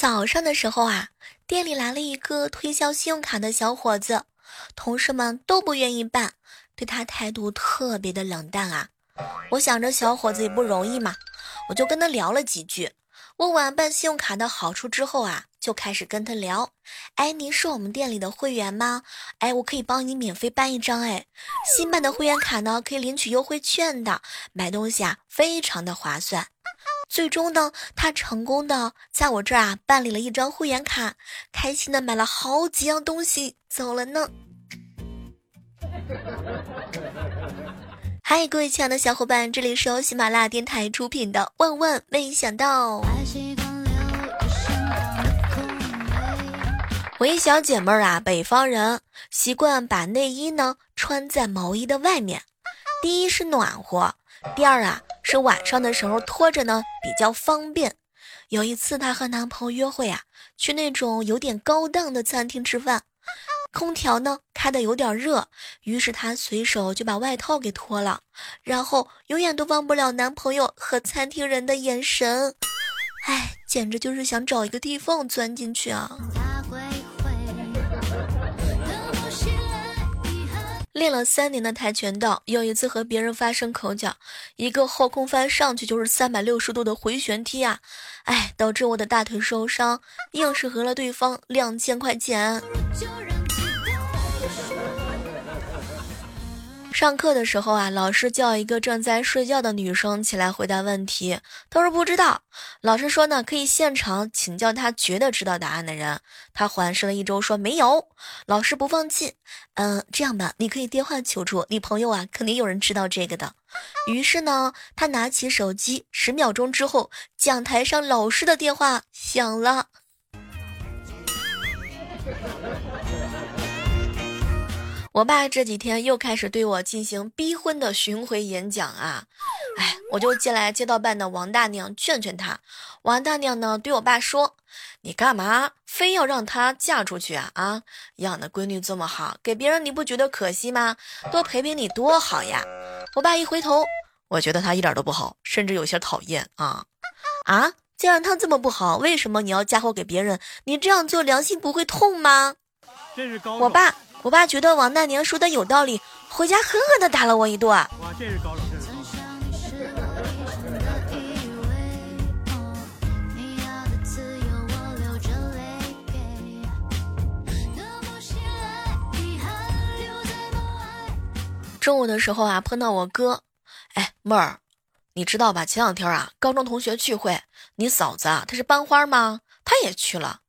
早上的时候啊，店里来了一个推销信用卡的小伙子，同事们都不愿意办，对他态度特别的冷淡啊。我想着小伙子也不容易嘛，我就跟他聊了几句。问完办信用卡的好处之后啊，就开始跟他聊。哎，您是我们店里的会员吗？哎，我可以帮你免费办一张。哎，新办的会员卡呢，可以领取优惠券的，买东西啊非常的划算。最终呢，他成功的在我这儿啊办理了一张会员卡，开心的买了好几样东西走了呢。嗨，各位亲爱的小伙伴，这里是由喜马拉雅电台出品的《万万没想到》。我一小姐妹儿啊，北方人，习惯把内衣呢穿在毛衣的外面。第一是暖和，第二啊是晚上的时候脱着呢比较方便。有一次她和男朋友约会啊，去那种有点高档的餐厅吃饭。空调呢开的有点热，于是她随手就把外套给脱了，然后永远都忘不了男朋友和餐厅人的眼神，哎，简直就是想找一个地缝钻进去啊！练了三年的跆拳道，有一次和别人发生口角，一个后空翻上去就是三百六十度的回旋踢啊，哎，导致我的大腿受伤，硬是讹了对方两千块钱。上课的时候啊，老师叫一个正在睡觉的女生起来回答问题，她说不知道。老师说呢，可以现场请教他觉得知道答案的人。他环视了一周，说没有。老师不放弃，嗯，这样吧，你可以电话求助你朋友啊，肯定有人知道这个的。于是呢，他拿起手机，十秒钟之后，讲台上老师的电话响了。我爸这几天又开始对我进行逼婚的巡回演讲啊，哎，我就借来街道办的王大娘劝劝他。王大娘呢对我爸说：“你干嘛非要让她嫁出去啊？啊，养的闺女这么好，给别人你不觉得可惜吗？多陪陪你多好呀！”我爸一回头，我觉得他一点都不好，甚至有些讨厌啊啊！既然他这么不好，为什么你要嫁祸给别人？你这样做良心不会痛吗？我爸。我爸觉得王大娘说的有道理，回家狠狠的打了我一顿。哇，这是高冷。中午的时候啊，碰到我哥，哎，妹儿，你知道吧？前两天啊，高中同学聚会，你嫂子啊，她是班花吗？她也去了，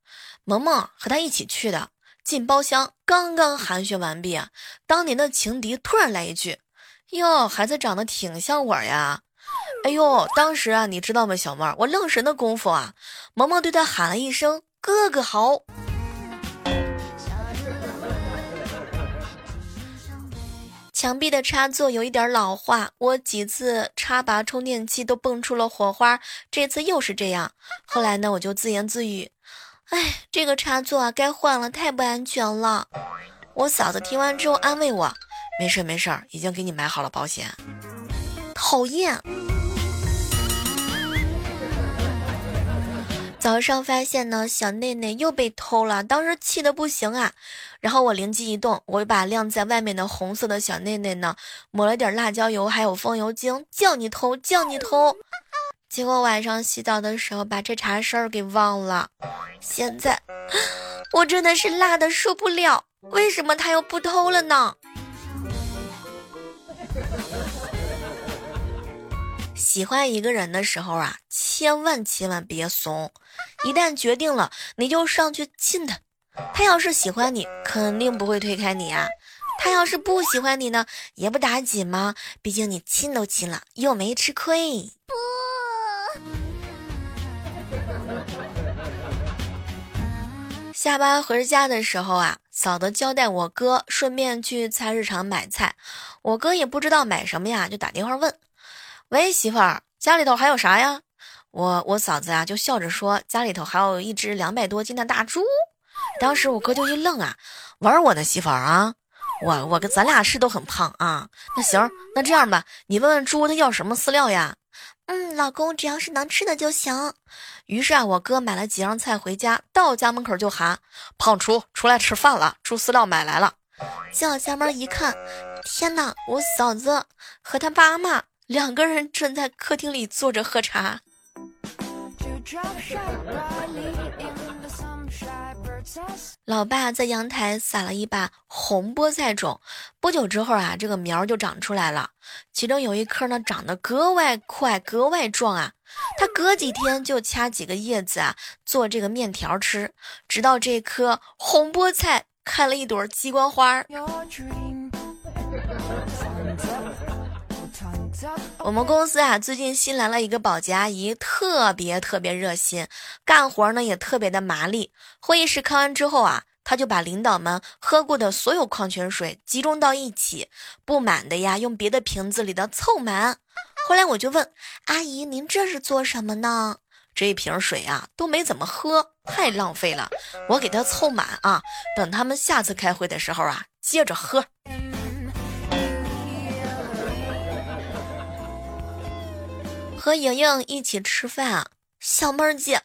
萌萌和她一起去的。进包厢，刚刚寒暄完毕啊，当年的情敌突然来一句：“哟，孩子长得挺像我呀！”哎呦，当时啊，你知道吗，小妹儿，我愣神的功夫啊，萌萌对他喊了一声：“哥哥好。”墙壁的插座有一点老化，我几次插拔充电器都蹦出了火花，这次又是这样。后来呢，我就自言自语。哎，这个插座啊，该换了，太不安全了。我嫂子听完之后安慰我：“没事没事，已经给你买好了保险。”讨厌。早上发现呢，小内内又被偷了，当时气得不行啊。然后我灵机一动，我把晾在外面的红色的小内内呢，抹了点辣椒油，还有风油精，叫你偷，叫你偷。结果晚上洗澡的时候把这茬事儿给忘了，现在我真的是辣的受不了。为什么他又不偷了呢？喜欢一个人的时候啊，千万千万别怂，一旦决定了，你就上去亲他。他要是喜欢你，肯定不会推开你啊。他要是不喜欢你呢，也不打紧嘛？毕竟你亲都亲了，又没吃亏。不。下班回家的时候啊，嫂子交代我哥顺便去菜市场买菜，我哥也不知道买什么呀，就打电话问：“喂，媳妇儿，家里头还有啥呀？”我我嫂子啊就笑着说：“家里头还有一只两百多斤的大猪。”当时我哥就一愣啊，玩我呢，媳妇儿啊，我我跟咱俩是都很胖啊。那行，那这样吧，你问问猪它要什么饲料呀？嗯，老公只要是能吃的就行。于是啊，我哥买了几样菜回家，到家门口就喊：“胖厨出来吃饭了，猪饲料买来了。”进我家门一看，天哪！我嫂子和他爸妈两个人正在客厅里坐着喝茶。老爸在阳台撒了一把红菠菜种，不久之后啊，这个苗就长出来了。其中有一棵呢，长得格外快、格外壮啊。他隔几天就掐几个叶子啊，做这个面条吃，直到这棵红菠菜开了一朵鸡冠花。我们公司啊，最近新来了一个保洁阿姨，特别特别热心，干活呢也特别的麻利。会议室开完之后啊，她就把领导们喝过的所有矿泉水集中到一起，不满的呀用别的瓶子里的凑满。后来我就问阿姨：“您这是做什么呢？”这一瓶水啊都没怎么喝，太浪费了。我给她凑满啊，等他们下次开会的时候啊接着喝。和莹莹一起吃饭，小妹儿姐，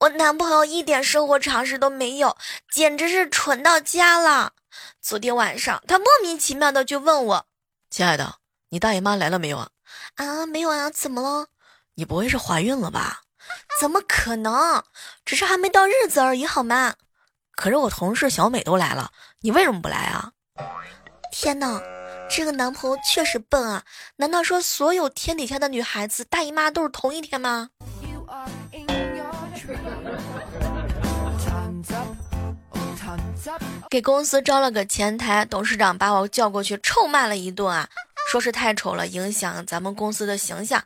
我男朋友一点生活常识都没有，简直是蠢到家了。昨天晚上他莫名其妙的就问我：“亲爱的，你大姨妈来了没有啊？”“啊，没有啊，怎么了？你不会是怀孕了吧？”“怎么可能？只是还没到日子而已，好吗？”“可是我同事小美都来了，你为什么不来啊？”“天哪！”这个男朋友确实笨啊！难道说所有天底下的女孩子大姨妈都是同一天吗？给公司招了个前台，董事长把我叫过去臭骂了一顿啊！说是太丑了，影响咱们公司的形象。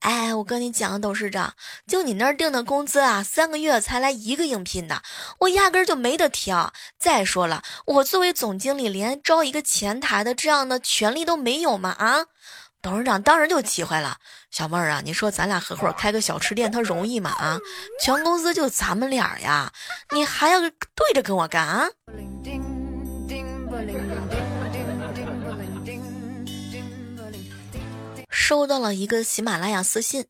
哎，我跟你讲，董事长，就你那儿定的工资啊，三个月才来一个应聘的，我压根儿就没得挑。再说了，我作为总经理，连招一个前台的这样的权利都没有吗？啊！董事长当时就气坏了。小妹儿啊，你说咱俩合伙开个小吃店，他容易吗？啊！全公司就咱们俩呀，你还要对着跟我干啊？收到了一个喜马拉雅私信，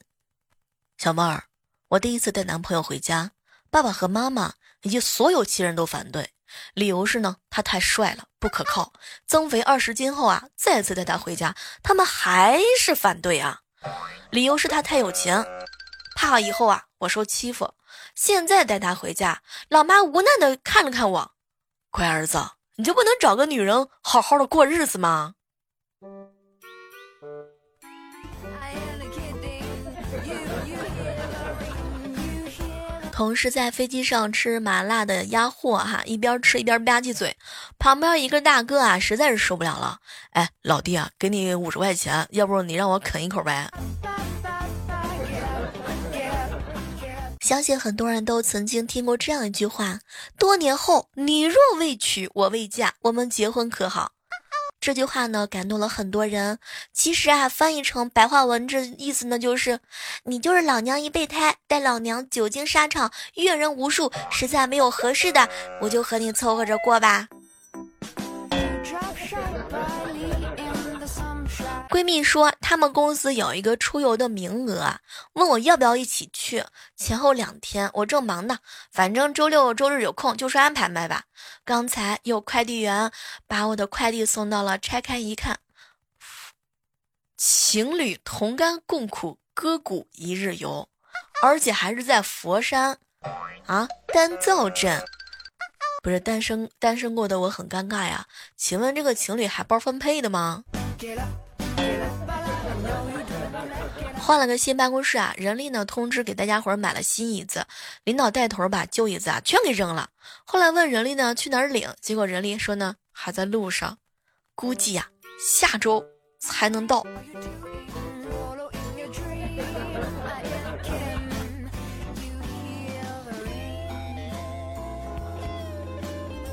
小妹儿，我第一次带男朋友回家，爸爸和妈妈以及所有亲人都反对，理由是呢，他太帅了，不可靠，增肥二十斤后啊，再次带他回家，他们还是反对啊，理由是他太有钱，怕以后啊我受欺负。现在带他回家，老妈无奈的看了看我，乖儿子，你就不能找个女人好好的过日子吗？同事在飞机上吃麻辣的鸭货，哈，一边吃一边吧唧嘴。旁边一个大哥啊，实在是受不了了，哎，老弟啊，给你五十块钱，要不你让我啃一口呗。相信很多人都曾经听过这样一句话：多年后，你若未娶，我未嫁，我们结婚可好？这句话呢，感动了很多人。其实啊，翻译成白话文，这意思呢，就是你就是老娘一备胎，待老娘久经沙场，阅人无数，实在没有合适的，我就和你凑合着过吧。闺蜜说，他们公司有一个出游的名额，问我要不要一起去。前后两天，我正忙呢，反正周六周日有空，就说安排呗吧。刚才有快递员把我的快递送到了，拆开一看，情侣同甘共苦，歌谷一日游，而且还是在佛山啊丹灶镇。不是单身单身过的我很尴尬呀，请问这个情侣还包分配的吗？换了个新办公室啊，人力呢通知给大家伙儿买了新椅子，领导带头把旧椅子啊全给扔了。后来问人力呢去哪儿领，结果人力说呢还在路上，估计呀下周才能到。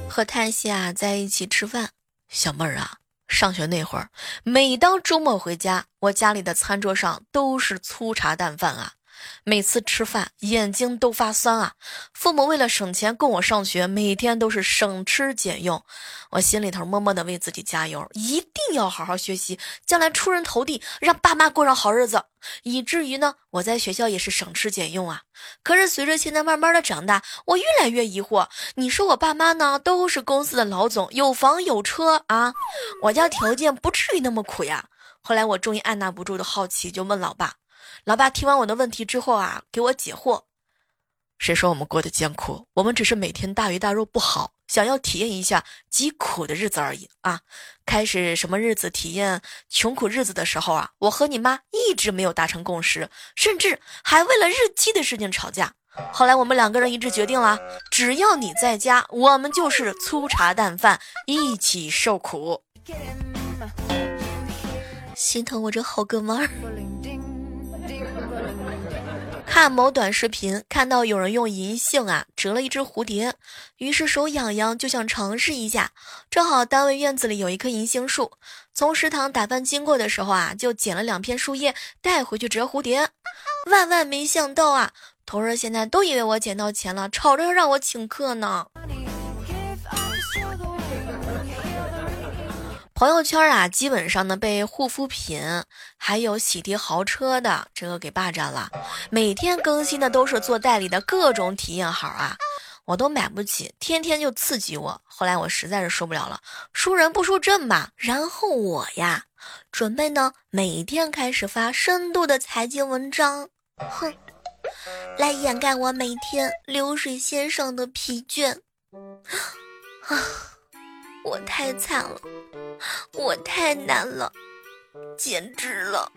和泰西啊在一起吃饭，小妹儿啊。上学那会儿，每当周末回家，我家里的餐桌上都是粗茶淡饭啊。每次吃饭眼睛都发酸啊。父母为了省钱供我上学，每天都是省吃俭用。我心里头默默的为自己加油，一定要好好学习，将来出人头地，让爸妈过上好日子。以至于呢，我在学校也是省吃俭用啊。可是随着现在慢慢的长大，我越来越疑惑。你说我爸妈呢，都是公司的老总，有房有车啊，我家条件不至于那么苦呀。后来我终于按捺不住的好奇，就问老爸。老爸听完我的问题之后啊，给我解惑。谁说我们过得艰苦？我们只是每天大鱼大肉不好，想要体验一下极苦的日子而已啊！开始什么日子体验穷苦日子的时候啊，我和你妈一直没有达成共识，甚至还为了日期的事情吵架。后来我们两个人一致决定了，只要你在家，我们就是粗茶淡饭，一起受苦。心疼我这好哥们儿。看某短视频，看到有人用银杏啊折了一只蝴蝶，于是手痒痒就想尝试一下。正好单位院子里有一棵银杏树，从食堂打饭经过的时候啊，就捡了两片树叶带回去折蝴蝶。万万没想到啊，同事现在都以为我捡到钱了，吵着要让我请客呢。朋友圈啊，基本上呢被护肤品还有洗涤豪车的这个给霸占了。每天更新的都是做代理的各种体验好啊，我都买不起，天天就刺激我。后来我实在是受不了了，输人不输阵吧。然后我呀，准备呢每天开始发深度的财经文章，哼，来掩盖我每天流水线上的疲倦。啊。我太惨了，我太难了，简直了！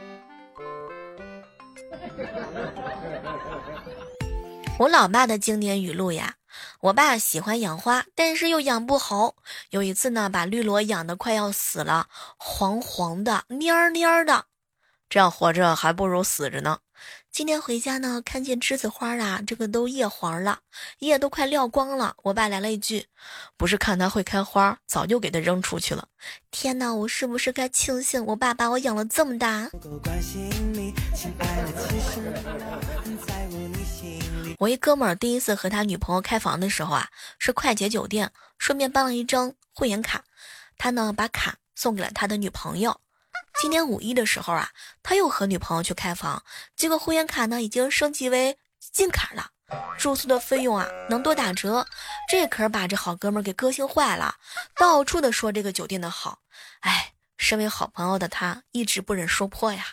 我老爸的经典语录呀，我爸喜欢养花，但是又养不好。有一次呢，把绿萝养的快要死了，黄黄的、蔫蔫的，这样活着还不如死着呢。今天回家呢，看见栀子花啊，这个都叶黄了，叶都快撂光了。我爸来了一句：“不是看它会开花，早就给它扔出去了。”天哪，我是不是该庆幸我爸把我养了这么大？我一哥们儿第一次和他女朋友开房的时候啊，是快捷酒店，顺便办了一张会员卡，他呢把卡送给了他的女朋友。今年五一的时候啊，他又和女朋友去开房，结果会员卡呢已经升级为金卡了，住宿的费用啊能多打折，这可是把这好哥们给个性坏了，到处的说这个酒店的好。哎，身为好朋友的他一直不忍说破呀。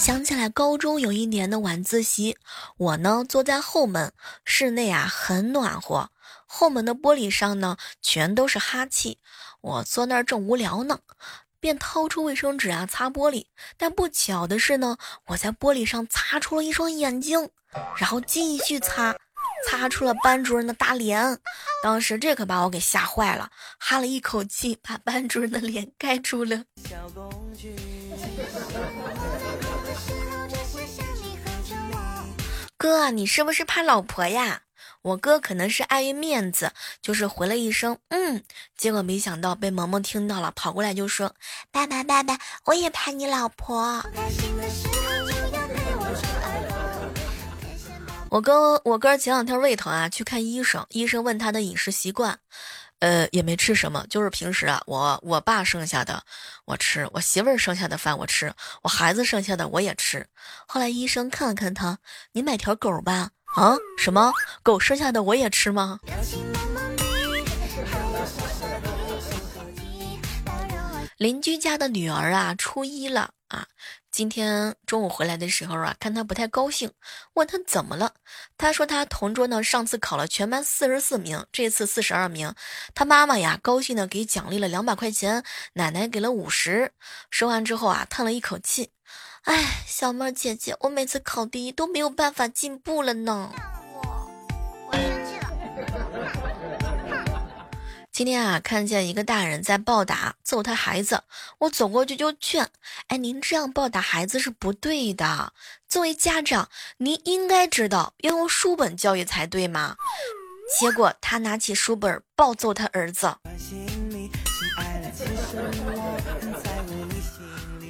想起来高中有一年的晚自习，我呢坐在后门，室内啊很暖和，后门的玻璃上呢全都是哈气。我坐那儿正无聊呢，便掏出卫生纸啊擦玻璃。但不巧的是呢，我在玻璃上擦出了一双眼睛，然后继续擦，擦出了班主任的大脸。当时这可把我给吓坏了，哈了一口气，把班主任的脸盖住了。哥，你是不是怕老婆呀？我哥可能是碍于面子，就是回了一声“嗯”，结果没想到被萌萌听到了，跑过来就说：“爸爸，爸爸，我也怕你老婆。”我哥，我哥前两天胃疼啊，去看医生，医生问他的饮食习惯。呃，也没吃什么，就是平时啊，我我爸剩下的我吃，我媳妇儿剩下的饭我吃，我孩子剩下的我也吃。后来医生看了看他，你买条狗吧？啊？什么？狗剩下的我也吃吗？邻居家的女儿啊，初一了啊。今天中午回来的时候啊，看他不太高兴，问他怎么了。他说他同桌呢，上次考了全班四十四名，这次四十二名。他妈妈呀，高兴的给奖励了两百块钱，奶奶给了五十。说完之后啊，叹了一口气，哎，小妹姐姐，我每次考第一都没有办法进步了呢。我，我生气了今天啊，看见一个大人在暴打揍他孩子，我走过去就劝：“哎，您这样暴打孩子是不对的。作为家长，您应该知道要用书本教育才对嘛。”结果他拿起书本暴揍他儿子。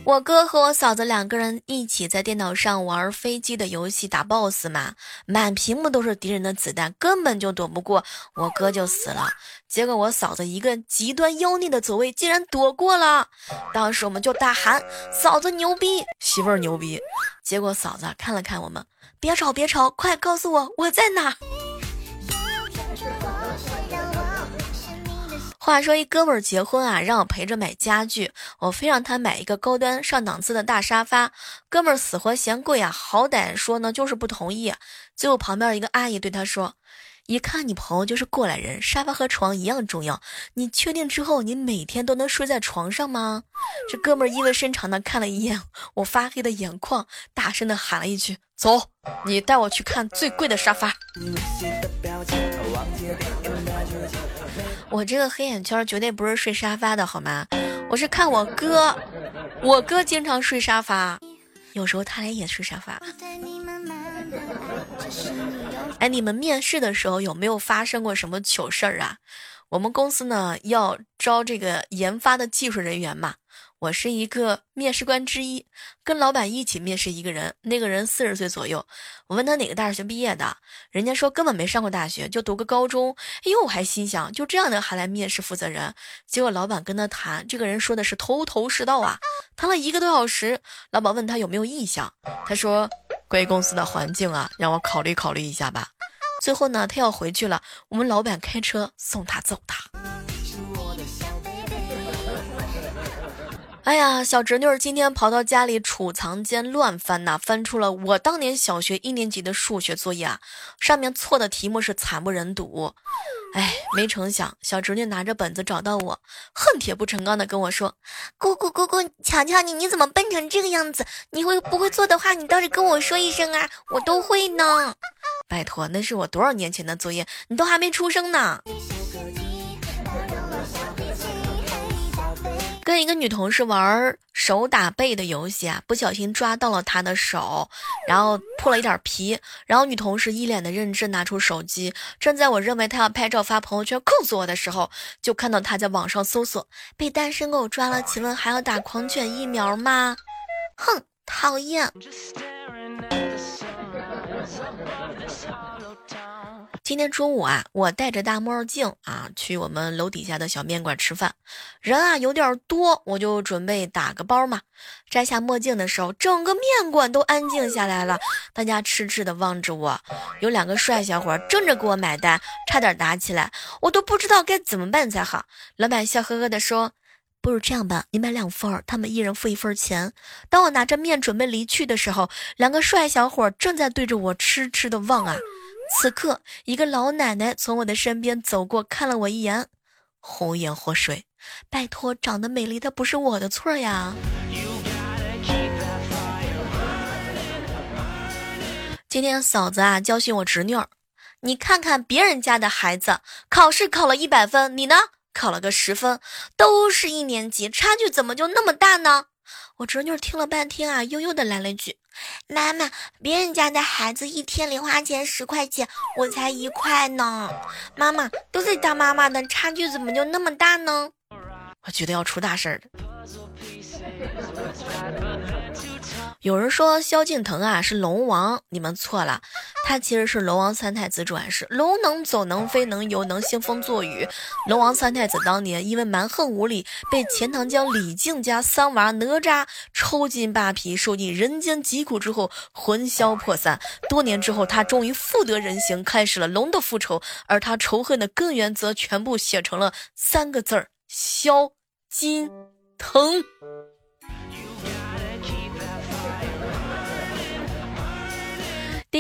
我哥和我嫂子两个人一起在电脑上玩飞机的游戏打 BOSS 嘛，满屏幕都是敌人的子弹，根本就躲不过，我哥就死了。结果我嫂子一个极端妖孽的走位，竟然躲过了。当时我们就大喊：“嫂子牛逼，媳妇儿牛逼！”结果嫂子看了看我们，别吵别吵，快告诉我我在哪。话说一哥们儿结婚啊，让我陪着买家具，我非让他买一个高端上档次的大沙发。哥们儿死活嫌贵啊，好歹说呢就是不同意。最后旁边一个阿姨对他说：“一看你朋友就是过来人，沙发和床一样重要。你确定之后你每天都能睡在床上吗？”这哥们儿意味深长的看了一眼我发黑的眼眶，大声的喊了一句：“走，你带我去看最贵的沙发。”我这个黑眼圈绝对不是睡沙发的好吗？我是看我哥，我哥经常睡沙发，有时候他俩也睡沙发。哎，你们面试的时候有没有发生过什么糗事儿啊？我们公司呢要招这个研发的技术人员嘛。我是一个面试官之一，跟老板一起面试一个人，那个人四十岁左右。我问他哪个大学毕业的，人家说根本没上过大学，就读个高中。哎呦，我还心想，就这样的还来面试负责人？结果老板跟他谈，这个人说的是头头是道啊，谈了一个多小时。老板问他有没有意向，他说贵公司的环境啊，让我考虑考虑一下吧。最后呢，他要回去了，我们老板开车送他走的。哎呀，小侄女儿今天跑到家里储藏间乱翻呐，翻出了我当年小学一年级的数学作业啊，上面错的题目是惨不忍睹。哎，没成想，小侄女拿着本子找到我，恨铁不成钢的跟我说：“姑姑姑姑，瞧瞧你，你怎么笨成这个样子？你会不会做的话，你倒是跟我说一声啊，我都会呢。”拜托，那是我多少年前的作业，你都还没出生呢。跟一个女同事玩手打背的游戏啊，不小心抓到了她的手，然后破了一点皮。然后女同事一脸的认真，拿出手机。正在我认为她要拍照发朋友圈控诉我的时候，就看到她在网上搜索被单身狗抓了，请问还要打狂犬疫苗吗？哼，讨厌。今天中午啊，我戴着大墨镜啊，去我们楼底下的小面馆吃饭，人啊有点多，我就准备打个包嘛。摘下墨镜的时候，整个面馆都安静下来了，大家痴痴的望着我。有两个帅小伙争着给我买单，差点打起来，我都不知道该怎么办才好。老板笑呵呵的说：“不如这样吧，你买两份，他们一人付一份钱。”当我拿着面准备离去的时候，两个帅小伙正在对着我痴痴的望啊。此刻，一个老奶奶从我的身边走过，看了我一眼，红颜祸水。拜托，长得美丽她不是我的错呀。今天嫂子啊教训我侄女儿，你看看别人家的孩子，考试考了一百分，你呢考了个十分，都是一年级，差距怎么就那么大呢？我侄女听了半天啊，悠悠的来了一句：“妈妈，别人家的孩子一天零花钱十块钱，我才一块呢。妈妈都是当妈妈的，差距怎么就那么大呢？”我觉得要出大事儿有人说萧敬腾啊是龙王，你们错了，他其实是龙王三太子转世。龙能走能飞能游能兴风作雨。龙王三太子当年因为蛮横无理，被钱塘江李靖家三娃哪吒抽筋扒皮，受尽人间疾苦之后魂消魄散。多年之后，他终于复得人形，开始了龙的复仇。而他仇恨的根源，则全部写成了三个字儿：萧金腾。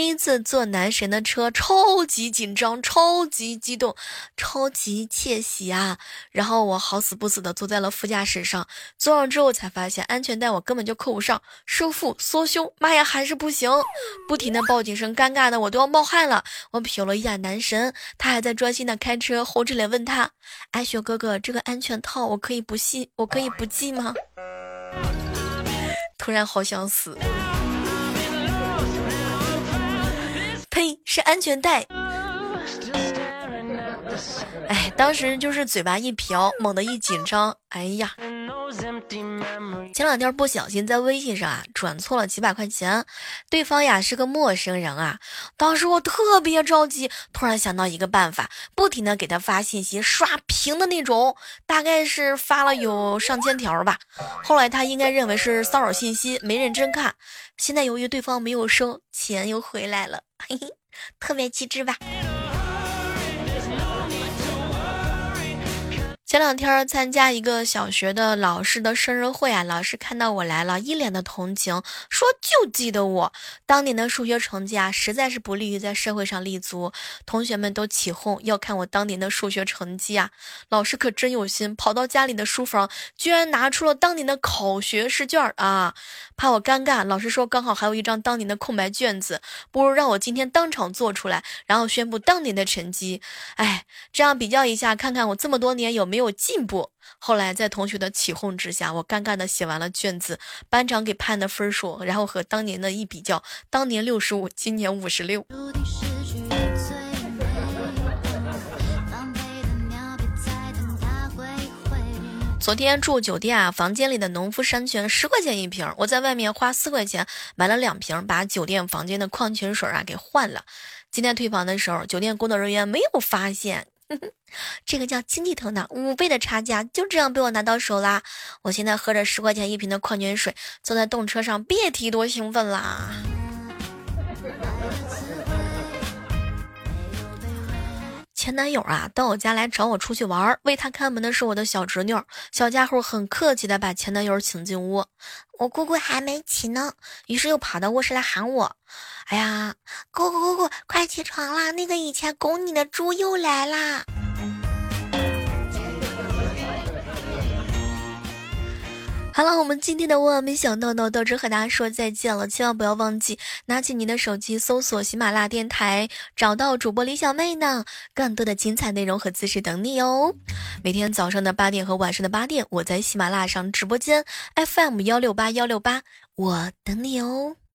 第一次坐男神的车，超级紧张，超级激动，超级窃喜啊！然后我好死不死的坐在了副驾驶上，坐上之后才发现安全带我根本就扣不上，收腹缩胸，妈呀，还是不行！不停的报警声，尴尬的我都要冒汗了。我瞟了一眼男神，他还在专心的开车，红着脸问他：“爱雪哥哥，这个安全套我可以不系，我可以不系吗？”突然好想死。是安全带。哎，当时就是嘴巴一瓢，猛地一紧张，哎呀！前两天不小心在微信上啊转错了几百块钱，对方呀是个陌生人啊，当时我特别着急，突然想到一个办法，不停的给他发信息刷屏的那种，大概是发了有上千条吧。后来他应该认为是骚扰信息，没认真看。现在由于对方没有收，钱又回来了，嘿嘿，特别机智吧。前两天参加一个小学的老师的生日会啊，老师看到我来了，一脸的同情，说就记得我当年的数学成绩啊，实在是不利于在社会上立足。同学们都起哄要看我当年的数学成绩啊，老师可真有心，跑到家里的书房，居然拿出了当年的考学试卷啊，怕我尴尬，老师说刚好还有一张当年的空白卷子，不如让我今天当场做出来，然后宣布当年的成绩。哎，这样比较一下，看看我这么多年有没有。有进步。后来在同学的起哄之下，我尴尬的写完了卷子，班长给判的分数，然后和当年的一比较，当年六十五，今年五十六。昨天住酒店啊，房间里的农夫山泉十块钱一瓶，我在外面花四块钱买了两瓶，把酒店房间的矿泉水啊给换了。今天退房的时候，酒店工作人员没有发现。这个叫经济头脑，五倍的差价就这样被我拿到手啦！我现在喝着十块钱一瓶的矿泉水，坐在动车上，别提多兴奋啦！前男友啊，到我家来找我出去玩儿，为他看门的是我的小侄女，小家伙很客气的把前男友请进屋，我姑姑还没起呢，于是又跑到卧室来喊我。哎呀，姑姑姑姑，快起床啦！那个以前拱你的猪又来啦！好了，我们今天的万万没想到呢，到这和大家说再见了。千万不要忘记拿起你的手机搜索喜马拉雅电台，找到主播李小妹呢，更多的精彩内容和姿势等你哦。每天早上的八点和晚上的八点，我在喜马拉雅上直播间 FM 幺六八幺六八，我等你哦。